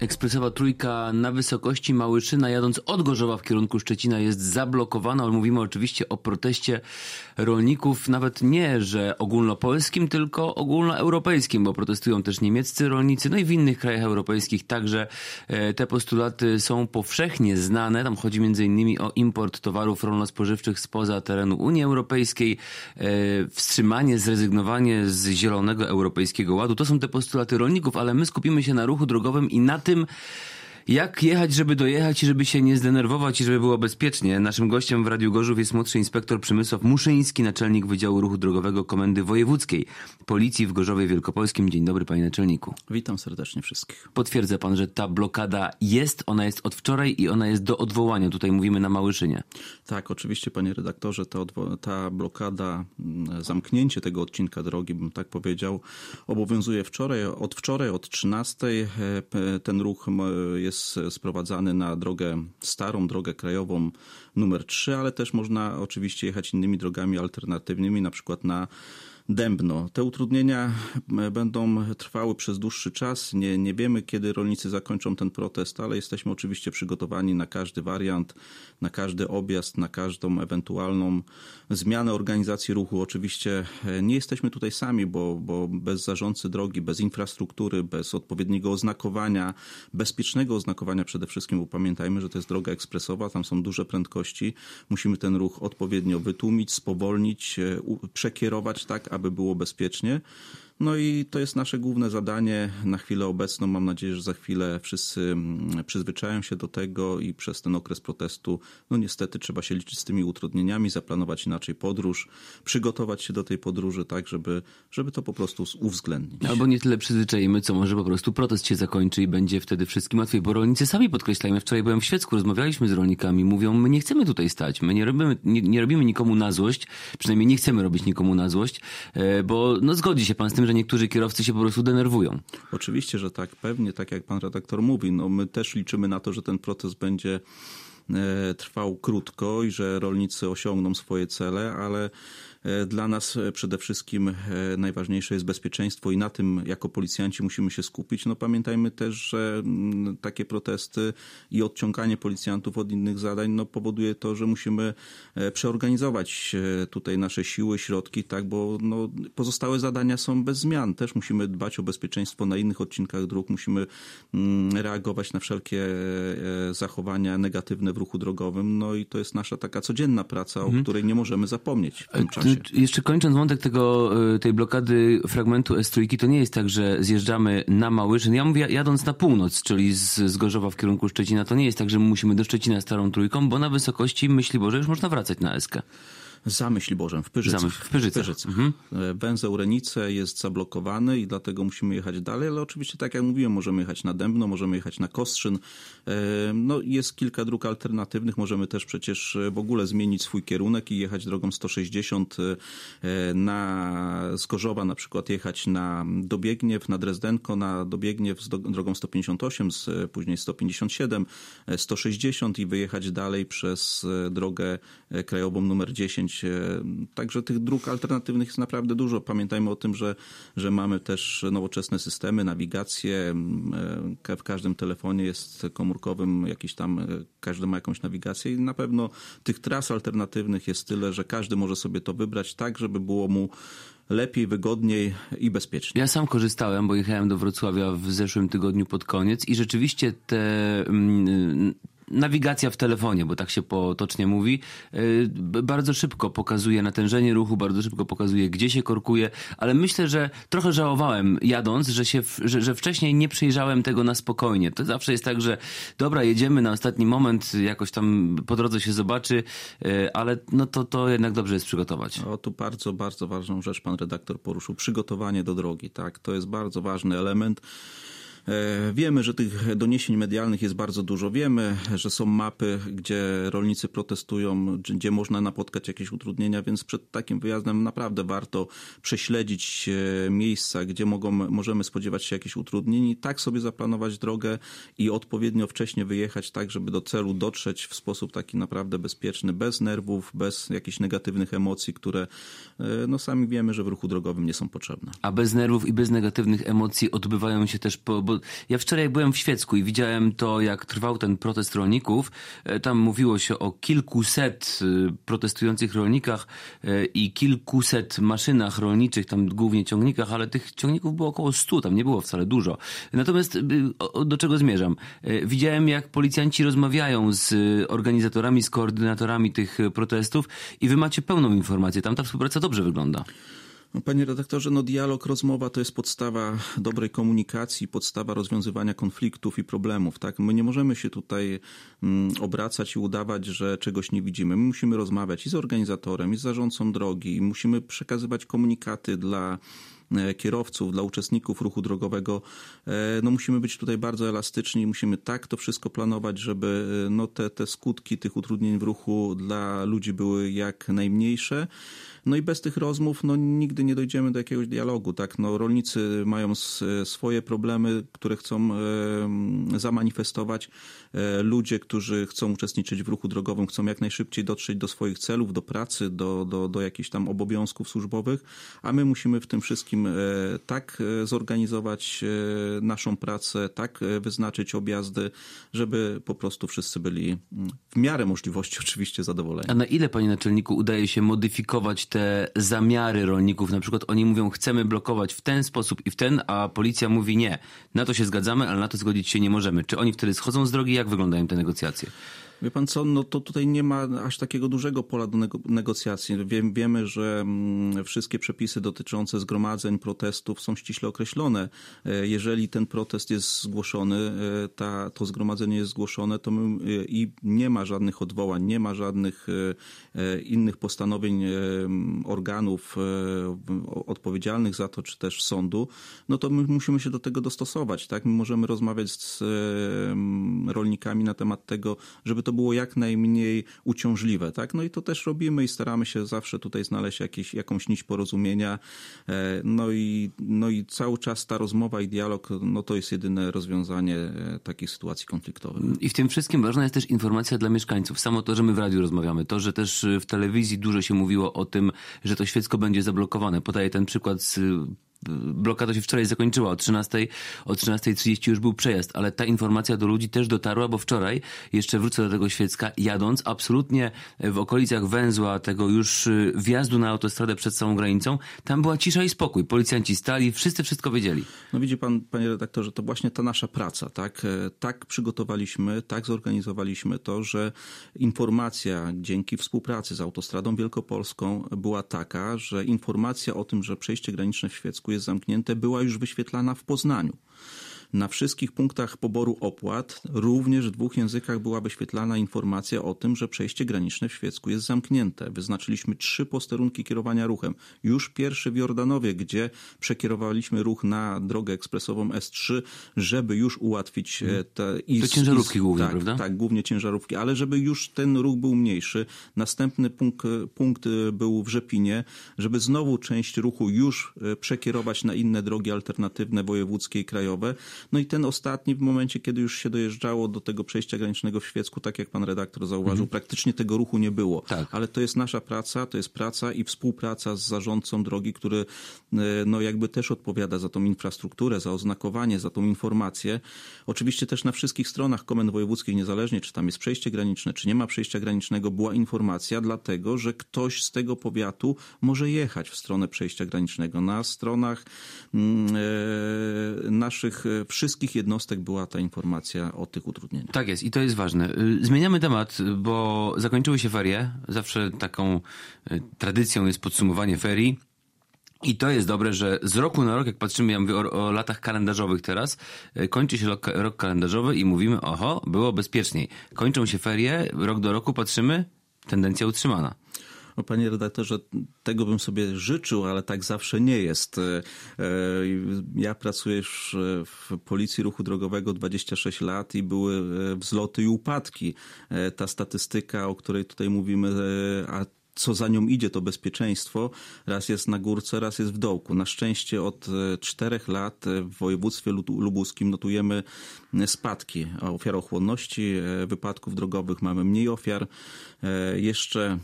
Ekspresowa trójka na wysokości Małyszyna jadąc od Gorzowa w kierunku Szczecina jest zablokowana, mówimy oczywiście o proteście rolników, nawet nie, że ogólnopolskim, tylko ogólnoeuropejskim, bo protestują też niemieccy rolnicy, no i w innych krajach europejskich także e, te postulaty są powszechnie znane. Tam chodzi między innymi o import towarów rolno-spożywczych spoza terenu Unii Europejskiej, e, wstrzymanie, zrezygnowanie z zielonego europejskiego ładu. To są te postulaty rolników, ale my skupimy się na ruchu drogowym i na tym, jak jechać, żeby dojechać i żeby się nie zdenerwować i żeby było bezpiecznie? Naszym gościem w Radiu Gorzów jest młodszy inspektor Przemysław Muszyński, naczelnik Wydziału Ruchu Drogowego Komendy Wojewódzkiej Policji w Gorzowie Wielkopolskim. Dzień dobry, panie naczelniku. Witam serdecznie wszystkich. Potwierdza pan, że ta blokada jest, ona jest od wczoraj i ona jest do odwołania. Tutaj mówimy na Małyszynie. Tak, oczywiście, panie redaktorze, ta, ta blokada, mm, zamknięcie tego odcinka drogi, bym tak powiedział, obowiązuje wczoraj. Od wczoraj, od 13 e, ten ruch jest jest sprowadzany na drogę starą, drogę krajową numer 3, ale też można oczywiście jechać innymi drogami alternatywnymi, na przykład na Dębno. Te utrudnienia będą trwały przez dłuższy czas. Nie, nie wiemy, kiedy rolnicy zakończą ten protest, ale jesteśmy oczywiście przygotowani na każdy wariant, na każdy objazd, na każdą ewentualną zmianę organizacji ruchu. Oczywiście e, nie jesteśmy tutaj sami, bo, bo bez zarządcy drogi, bez infrastruktury, bez odpowiedniego oznakowania, bezpiecznego oznakowania przede wszystkim, bo pamiętajmy, że to jest droga ekspresowa, tam są duże prędkości. Musimy ten ruch odpowiednio wytłumić, spowolnić, e, przekierować tak, aby było bezpiecznie. No i to jest nasze główne zadanie na chwilę obecną. Mam nadzieję, że za chwilę wszyscy mm, przyzwyczają się do tego i przez ten okres protestu, no niestety trzeba się liczyć z tymi utrudnieniami, zaplanować inaczej podróż, przygotować się do tej podróży tak, żeby, żeby to po prostu uwzględnić. Albo nie tyle przyzwyczajimy, co może po prostu protest się zakończy i będzie wtedy wszystkim łatwiej, bo rolnicy sami podkreślają. Wczoraj byłem w Świecku, rozmawialiśmy z rolnikami, mówią, my nie chcemy tutaj stać, my nie robimy, nie, nie robimy nikomu na złość, przynajmniej nie chcemy robić nikomu na złość, bo no zgodzi się pan z tym, że niektórzy kierowcy się po prostu denerwują. Oczywiście, że tak. Pewnie, tak jak pan redaktor mówi, no my też liczymy na to, że ten proces będzie e, trwał krótko i że rolnicy osiągną swoje cele, ale E, dla nas e, przede wszystkim e, najważniejsze jest bezpieczeństwo i na tym jako policjanci musimy się skupić. No pamiętajmy też, że mm, takie protesty i odciąganie policjantów od innych zadań no powoduje to, że musimy przeorganizować tutaj nasze siły, środki, tak, bo no, pozostałe zadania są bez zmian. Też musimy dbać o bezpieczeństwo na innych odcinkach dróg, musimy mm, reagować na wszelkie zachowania negatywne w ruchu drogowym. No i to jest nasza taka codzienna praca, mhm. o której nie możemy zapomnieć w tym czasie jeszcze kończąc wątek tego, y, tej blokady fragmentu S3, to nie jest tak, że zjeżdżamy na Małyszyn. Ja mówię, jadąc na północ, czyli z, z Gorzowa w kierunku Szczecina, to nie jest tak, że my musimy do Szczecina starą trójką, bo na wysokości, myśli Boże, już można wracać na Eskę. Za myśli Bożem, w Pyrzycach. Zamyśl, w Pyrzycach. W Pyrzycach. Mhm. E, węzeł Renice jest zablokowany i dlatego musimy jechać dalej, ale oczywiście tak jak mówiłem, możemy jechać na Dębno, możemy jechać na Kostrzyn. E, no jest kilka dróg alternatywnych, możemy też przecież w ogóle zmienić swój kierunek i jechać drogą 160 e, na Zgorzowa na przykład jechać na Dobiegniew, na Drezdenko, na Dobiegniew z drogą 158, z, później 157, 160 i wyjechać dalej przez drogę krajową numer 10 Także tych dróg alternatywnych jest naprawdę dużo. Pamiętajmy o tym, że, że mamy też nowoczesne systemy, nawigację. W każdym telefonie jest komórkowym jakiś tam, e, każdy ma jakąś nawigację i na pewno tych tras alternatywnych jest tyle, że każdy może sobie to wybrać tak, żeby było mu lepiej, wygodniej i bezpiecznie. Ja sam korzystałem, bo jechałem do Wrocławia w zeszłym tygodniu pod koniec i rzeczywiście te mm, nawigacja w telefonie, bo tak się potocznie mówi, y, bardzo szybko pokazuje natężenie ruchu, bardzo szybko pokazuje, gdzie się korkuje, ale myślę, że trochę żałowałem jadąc, że, się, że, że wcześniej nie przejrzałem tego na spokojnie. To zawsze jest tak, że dobra, jedziemy na ostatni moment, jakoś tam po drodze się zobaczy, y, ale no to, to jednak dobrze jest przygotować. O, tu bardzo, bardzo ważną rzecz pan redaktor poruszył. Przygotowanie do drogi, tak? To jest bardzo ważny element. E, wiemy, że tych doniesień medialnych jest bardzo dużo. Wiemy, że są mapy, gdzie rolnicy protestują, gdzie można napotkać jakieś utrudnienia, więc przed takim wyjazdem naprawdę warto prześledzić e, miejsca, gdzie mogą, możemy spodziewać się jakichś utrudnień tak sobie zaplanować drogę i odpowiednio wcześnie wyjechać, tak żeby do celu dotrzeć w sposób taki naprawdę bezpieczny, bez nerwów, bez jakichś negatywnych emocji, które e, no sami wiemy, że w ruchu drogowym nie są potrzebne. A bez nerwów i bez negatywnych emocji odbywają się też, bo ja wczoraj byłem w Świecku i widziałem to, jak trwał ten protest rolników. E, tam mówiło się o kilkuset e, protestujących rolnikach i kilkuset maszynach rolniczych, tam głównie ciągnikach, ale tych ciągników było około stu, tam nie było wcale dużo. Natomiast do czego zmierzam? Widziałem, jak policjanci rozmawiają z organizatorami, z koordynatorami tych protestów i wy macie pełną informację. Tam ta współpraca dobrze wygląda. Panie redaktorze, no dialog, rozmowa to jest podstawa dobrej komunikacji, podstawa rozwiązywania konfliktów i problemów. Tak? My nie możemy się tutaj mm, obracać i udawać, że czegoś nie widzimy. My musimy rozmawiać i z organizatorem, i z zarządcą drogi, i musimy przekazywać komunikaty dla kierowców, dla uczestników ruchu drogowego, e, no musimy być tutaj bardzo elastyczni, musimy tak to wszystko planować, żeby e, no te, te skutki tych utrudnień w ruchu dla ludzi były jak najmniejsze. No i bez tych rozmów no, nigdy nie dojdziemy do jakiegoś dialogu. Tak? No, rolnicy mają swoje problemy, które chcą e, zamanifestować. E, ludzie, którzy chcą uczestniczyć w ruchu drogowym, chcą jak najszybciej dotrzeć do swoich celów, do pracy, do, do, do jakichś tam obowiązków służbowych, a my musimy w tym wszystkim e, tak zorganizować naszą pracę, tak wyznaczyć objazdy, żeby po prostu wszyscy byli w miarę możliwości oczywiście zadowoleni. A na ile, panie naczelniku, udaje się modyfikować te zamiary rolników. Na przykład oni mówią, chcemy blokować w ten sposób i w ten, a policja mówi nie. Na to się zgadzamy, ale na to zgodzić się nie możemy. Czy oni wtedy schodzą z drogi? Jak wyglądają te negocjacje? Wie pan co, no to tutaj nie ma aż takiego dużego pola do negocjacji. Wie, wiemy, że mm, wszystkie przepisy dotyczące zgromadzeń, protestów są ściśle określone. E, jeżeli ten protest jest zgłoszony, e, ta, to zgromadzenie jest zgłoszone, to my, e, i nie ma żadnych odwołań, nie ma żadnych innych postanowień organów odpowiedzialnych za to, czy też sądu, no to my musimy się do tego dostosować. Tak? My możemy rozmawiać z rolnikami na temat tego, żeby to było jak najmniej uciążliwe. Tak? No i to też robimy i staramy się zawsze tutaj znaleźć jakieś, jakąś nić porozumienia. E, no i, no i cały czas ta rozmowa i dialog, no to jest jedyne rozwiązanie e, takich sytuacji konfliktowych. I w tym wszystkim ważna jest też informacja dla mieszkańców. Samo to, że my w radiu rozmawiamy, to, że też w telewizji dużo się mówiło o tym, że to świecko będzie zablokowane. Podaję ten przykład z blokada się wczoraj zakończyła. O 13, o 13.30 już był przejazd, ale ta informacja do ludzi też dotarła, bo wczoraj, jeszcze wrócę do tego Świecka, jadąc absolutnie w okolicach węzła tego już y, wjazdu na autostradę przed samą granicą, tam była cisza i spokój. Policjanci stali, wszyscy wszystko wiedzieli. No widzi pan, panie redaktorze, to właśnie ta nasza praca, tak? E, tak przygotowaliśmy, tak zorganizowaliśmy to, że informacja dzięki współpracy z Autostradą Wielkopolską była taka, że informacja o tym, że przejście graniczne w Świecku jest zamknięte, była już wyświetlana w Poznaniu. Na wszystkich punktach poboru opłat również w dwóch językach była wyświetlana informacja o tym, że przejście graniczne w Świecku jest zamknięte. Wyznaczyliśmy trzy posterunki kierowania ruchem. Już pierwszy w Jordanowie, gdzie przekierowaliśmy ruch na drogę ekspresową S3, żeby już ułatwić e, te... I, to ciężarówki i, głównie, tak, prawda? Tak, głównie ciężarówki, ale żeby już ten ruch był mniejszy. Następny punkt, punkt e, był w Rzepinie, żeby znowu część ruchu już e, przekierować na inne drogi alternatywne, wojewódzkie i krajowe. No i ten ostatni w momencie, kiedy już się dojeżdżało do tego przejścia granicznego w Świecku, tak jak pan redaktor zauważył, mhm. praktycznie tego ruchu nie było. Tak. Ale to jest nasza praca, to jest praca i współpraca z zarządcą drogi, który e, no jakby też odpowiada za tą infrastrukturę, za oznakowanie, za tą informację. Oczywiście też na wszystkich stronach komend wojewódzkich, niezależnie czy tam jest przejście graniczne, czy nie ma przejścia granicznego, była informacja, dlatego że ktoś z tego powiatu może jechać w stronę przejścia granicznego. Na stronach mm, e, naszych e, wszystkich jednostek była ta informacja o tych utrudnieniach. Tak jest i to jest ważne. Y, zmieniamy temat, bo zakończyły się ferie. Zawsze taką y, tradycją jest podsumowanie ferii. I to jest dobre, że z roku na rok, jak patrzymy, ja mówię o, o latach kalendarzowych teraz, y, kończy się rok, rok kalendarzowy i mówimy, oho, było bezpieczniej. Kończą się ferie, rok do roku patrzymy, tendencja utrzymana. No, panie redaktorze, tego bym sobie życzył, ale tak zawsze nie jest. E, e, ja pracuję już w Policji Ruchu Drogowego 26 lat i były e, wzloty i upadki. Ta statystyka, o której tutaj mówimy, a co za nią idzie, to bezpieczeństwo, raz jest na górce, raz jest w dołku. Na szczęście od czterech lat w województwie lubuskim notujemy spadki ofiarochłonności, wypadków drogowych mamy mniej ofiar. Jeszcze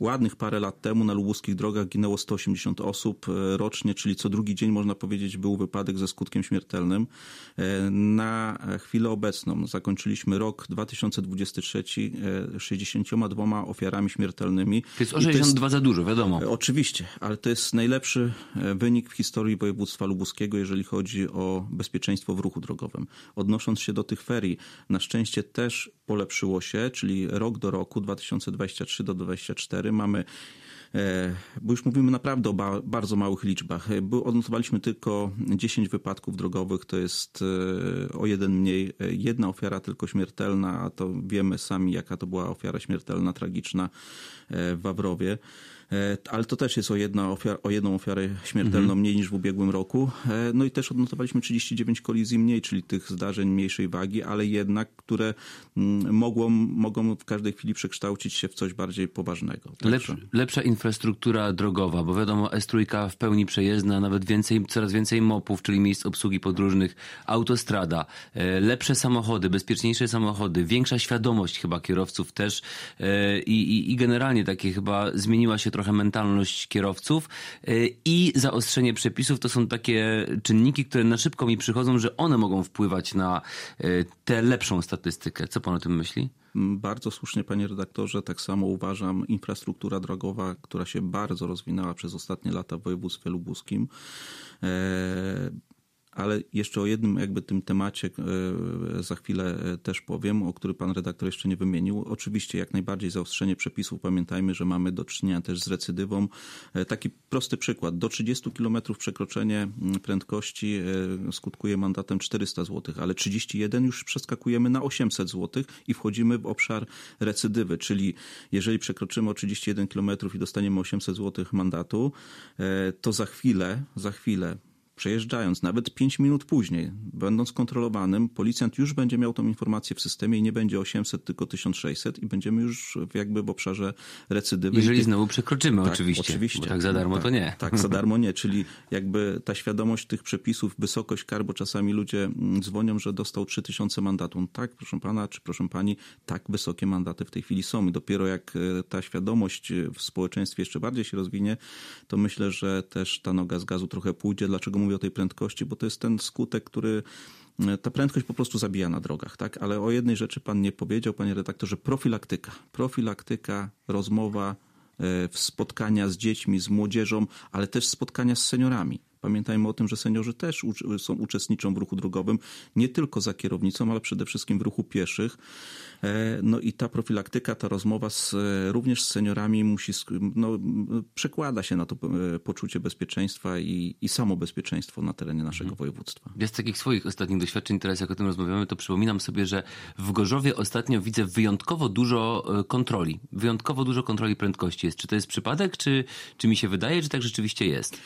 ładnych parę lat temu na lubuskich drogach ginęło 180 osób e, rocznie, czyli co drugi dzień można powiedzieć był wypadek ze skutkiem śmiertelnym. E, na chwilę obecną zakończyliśmy rok 2023 62 ofiarami śmiertelnymi. To jest o 62 jest, za dużo, wiadomo. Oczywiście, ale to jest najlepszy wynik w historii województwa lubuskiego, jeżeli chodzi o bezpieczeństwo w ruchu drogowym. Odnosząc się do tych ferii, na szczęście też polepszyło się, czyli rok do roku 2023 do 2024 mamy e, bo już mówimy naprawdę o bardzo małych liczbach. Odnotowaliśmy tylko 10 wypadków drogowych, to jest e, o jeden mniej. E, jedna ofiara tylko śmiertelna, a to wiemy sami, jaka to była ofiara śmiertelna, tragiczna w Wawrowie. E, ale to też jest o, jedna ofiar, o jedną ofiarę śmiertelną mhm. mniej niż w ubiegłym roku. E, no i też odnotowaliśmy 39 kolizji mniej, czyli tych zdarzeń mniejszej wagi, ale jednak, które mm, mogą, mogą w każdej chwili przekształcić się w coś bardziej poważnego. Lepsza, lepsza infrastruktura drogowa, bo wiadomo, S3 w pełni przejezdna, nawet więcej, coraz więcej mopów, czyli miejsc obsługi podróżnych, autostrada, e, lepsze samochody, bezpieczniejsze samochody, większa świadomość chyba kierowców też i, i, i generalnie takie chyba zmieniła się trochę trochę mentalność kierowców y, i zaostrzenie przepisów to są takie czynniki, które na szybko mi przychodzą, że one mogą wpływać na y, tę lepszą statystykę. Co pan o tym myśli? Bardzo słusznie, panie redaktorze. Tak samo uważam, infrastruktura drogowa, która się bardzo rozwinęła przez ostatnie lata w województwie lubuskim, e, ale jeszcze o jednym jakby tym temacie e, za chwilę e, też powiem, o który pan redaktor jeszcze nie wymienił. Oczywiście jak najbardziej zaostrzenie przepisów. Pamiętajmy, że mamy do czynienia też z recydywą. E, taki prosty przykład. Do 30 km przekroczenie prędkości skutkuje mandatem 400 zł, ale 31 już przeskakujemy na 800 zł i wchodzimy w obszar recydywy, czyli jeżeli przekroczymy o 31 km i dostaniemy 800 zł mandatu, to za chwilę, za chwilę przejeżdżając nawet 5 minut później, będąc kontrolowanym, policjant już będzie miał tą informację w systemie i nie będzie 800, tylko 1600 i będziemy już jakby w obszarze recydywy. Jeżeli znowu przekroczymy tak, oczywiście, oczywiście. tak za darmo tak, to nie. Tak, za darmo nie, czyli jakby ta świadomość tych przepisów, wysokość kar, bo czasami ludzie mm, dzwonią, że dostał 3000 mandatu. No tak, proszę pana, czy proszę pani, tak wysokie mandaty w tej chwili są i dopiero jak e, ta świadomość e, w społeczeństwie jeszcze bardziej się rozwinie, to myślę, że też ta noga z gazu trochę pójdzie. Dlaczego mówię mówię o tej prędkości, bo to jest ten skutek, który e, ta prędkość po prostu zabija na drogach, tak? Ale o jednej rzeczy pan nie powiedział, panie redaktorze, profilaktyka. Profilaktyka, rozmowa, e, spotkania z dziećmi, z młodzieżą, ale też spotkania z seniorami. Pamiętajmy o tym, że seniorzy też są, uczestniczą w ruchu drogowym, nie tylko za kierownicą, ale przede wszystkim w ruchu pieszych. E, no i ta profilaktyka, ta rozmowa z, również z seniorami musi, no, przekłada się na to e, poczucie bezpieczeństwa i, i samo bezpieczeństwo na terenie naszego mhm. województwa. Z takich swoich ostatnich doświadczeń, teraz jak o tym rozmawiamy, to przypominam sobie, że w Gorzowie ostatnio widzę wyjątkowo dużo e, kontroli. Wyjątkowo dużo kontroli prędkości jest. Czy to jest przypadek, czy, czy mi się wydaje, czy tak rzeczywiście jest?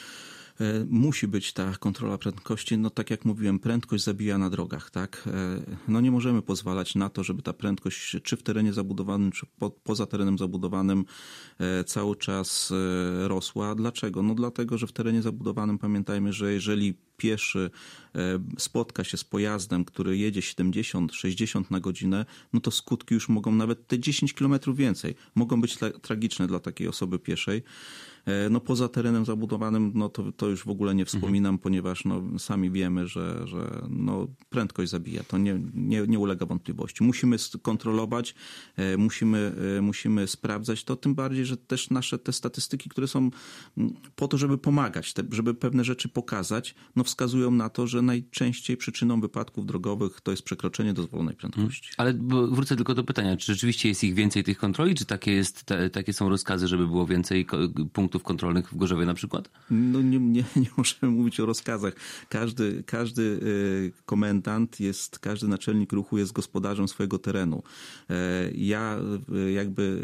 E, musi być ta kontrola prędkości. No tak jak mówiłem, prędkość zabija na drogach, tak? E, no nie możemy pozwalać na to, żeby ta prędkość czy w terenie zabudowanym, czy po, poza terenem zabudowanym e, cały czas rosła. Dlaczego? No dlatego, że w terenie zabudowanym pamiętajmy, że jeżeli pieszy spotka się z pojazdem, który jedzie 70-60 na godzinę, no to skutki już mogą nawet te 10 km więcej, mogą być tragiczne dla takiej osoby pieszej. E, no poza terenem zabudowanym, no to, to już w ogóle nie wspominam, mhm. ponieważ no, sami wiemy, że, że no, prędkość zabija. To nie, nie, nie ulega wątpliwości. Musimy kontrolować, e, musimy, e, musimy sprawdzać to, tym bardziej, że też nasze te statystyki, które są po to, żeby pomagać, żeby pewne rzeczy pokazać, no wskazują na to, że najczęściej przyczyną wypadków drogowych to jest przekroczenie dozwolonej prędkości. Ale wrócę tylko do pytania, czy rzeczywiście jest ich więcej tych kontroli, czy takie, jest, te, takie są rozkazy, żeby było więcej punktów punktów kontrolnych w Gorzowie na przykład? No nie, nie, nie możemy mówić o rozkazach. Każdy, każdy y, komendant jest, każdy naczelnik ruchu jest gospodarzem swojego terenu. E, ja y, jakby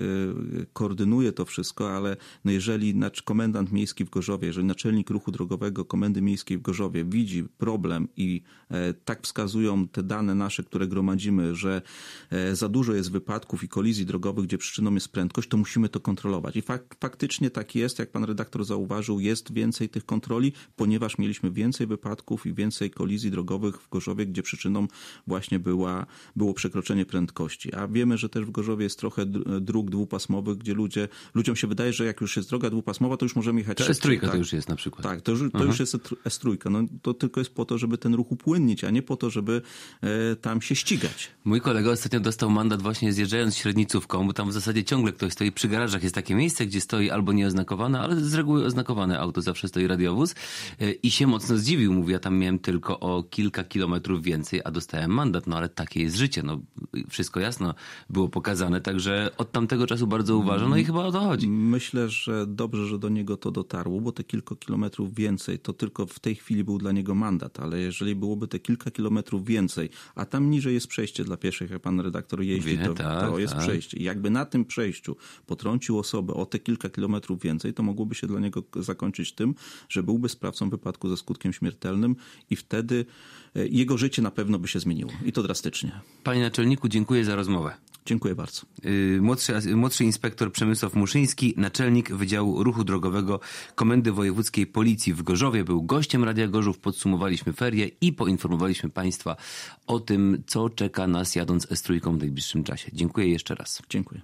koordynuję to wszystko, ale no jeżeli komendant miejski w Gorzowie, jeżeli naczelnik ruchu drogowego Komendy Miejskiej w Gorzowie widzi problem i e, tak wskazują te dane nasze, które gromadzimy, że e, za dużo jest wypadków i kolizji drogowych, gdzie przyczyną jest prędkość, to musimy to kontrolować. I fak faktycznie tak jest, jak pan redaktor zauważył, jest więcej tych kontroli, ponieważ mieliśmy więcej wypadków i więcej kolizji drogowych w Gorzowie, gdzie przyczyną właśnie była, było przekroczenie prędkości. A wiemy, że też w Gorzowie jest trochę dróg dwupasmowych, gdzie ludzie, ludziom się wydaje, że jak już jest droga dwupasmowa, to już możemy jechać to szybciej. S3 tak? to już jest na przykład. Tak, to, to już jest S3. No, to tylko jest po to, żeby ten ruch upłynnić, a nie po to, żeby e, tam się ścigać. Mój kolega ostatnio dostał mandat właśnie zjeżdżając średnicówką, bo tam w zasadzie ciągle ktoś stoi przy garażach. Jest takie miejsce, gdzie stoi albo nieoznakowane, ale z reguły oznakowane auto, zawsze stoi radiowóz e, i się mocno zdziwił. Mówi, ja tam miałem tylko o kilka kilometrów więcej, a dostałem mandat. No ale takie jest życie. No, wszystko jasno było pokazane, także od tamtego czasu bardzo uważam, no i chyba o to chodzi. Myślę, że dobrze, że do niego to dotarło, bo te kilka kilometrów więcej to tylko w tej chwili był dla niego mandat, ale jeżeli byłoby te kilka kilometrów więcej, a tam niżej jest przejście dla pieszych, jak pan redaktor jeździ, Wie, to, tak, to jest tak. przejście. I jakby na tym przejściu potrącił osobę o te kilka kilometrów więcej, to mogłoby się dla niego zakończyć tym, że byłby sprawcą wypadku ze skutkiem śmiertelnym i wtedy e, jego życie na pewno by się zmieniło. I to drastycznie. Panie naczelniku, dziękuję za rozmowę. Dziękuję bardzo. Yy, Młodszy, młodszy inspektor Przemysław Muszyński, naczelnik Wydziału Ruchu Drogowego Komendy Wojewódzkiej Policji w Gorzowie, był gościem Radia Gorzów. Podsumowaliśmy ferie i poinformowaliśmy Państwa o tym, co czeka nas jadąc S3 w najbliższym czasie. Dziękuję jeszcze raz. Dziękuję.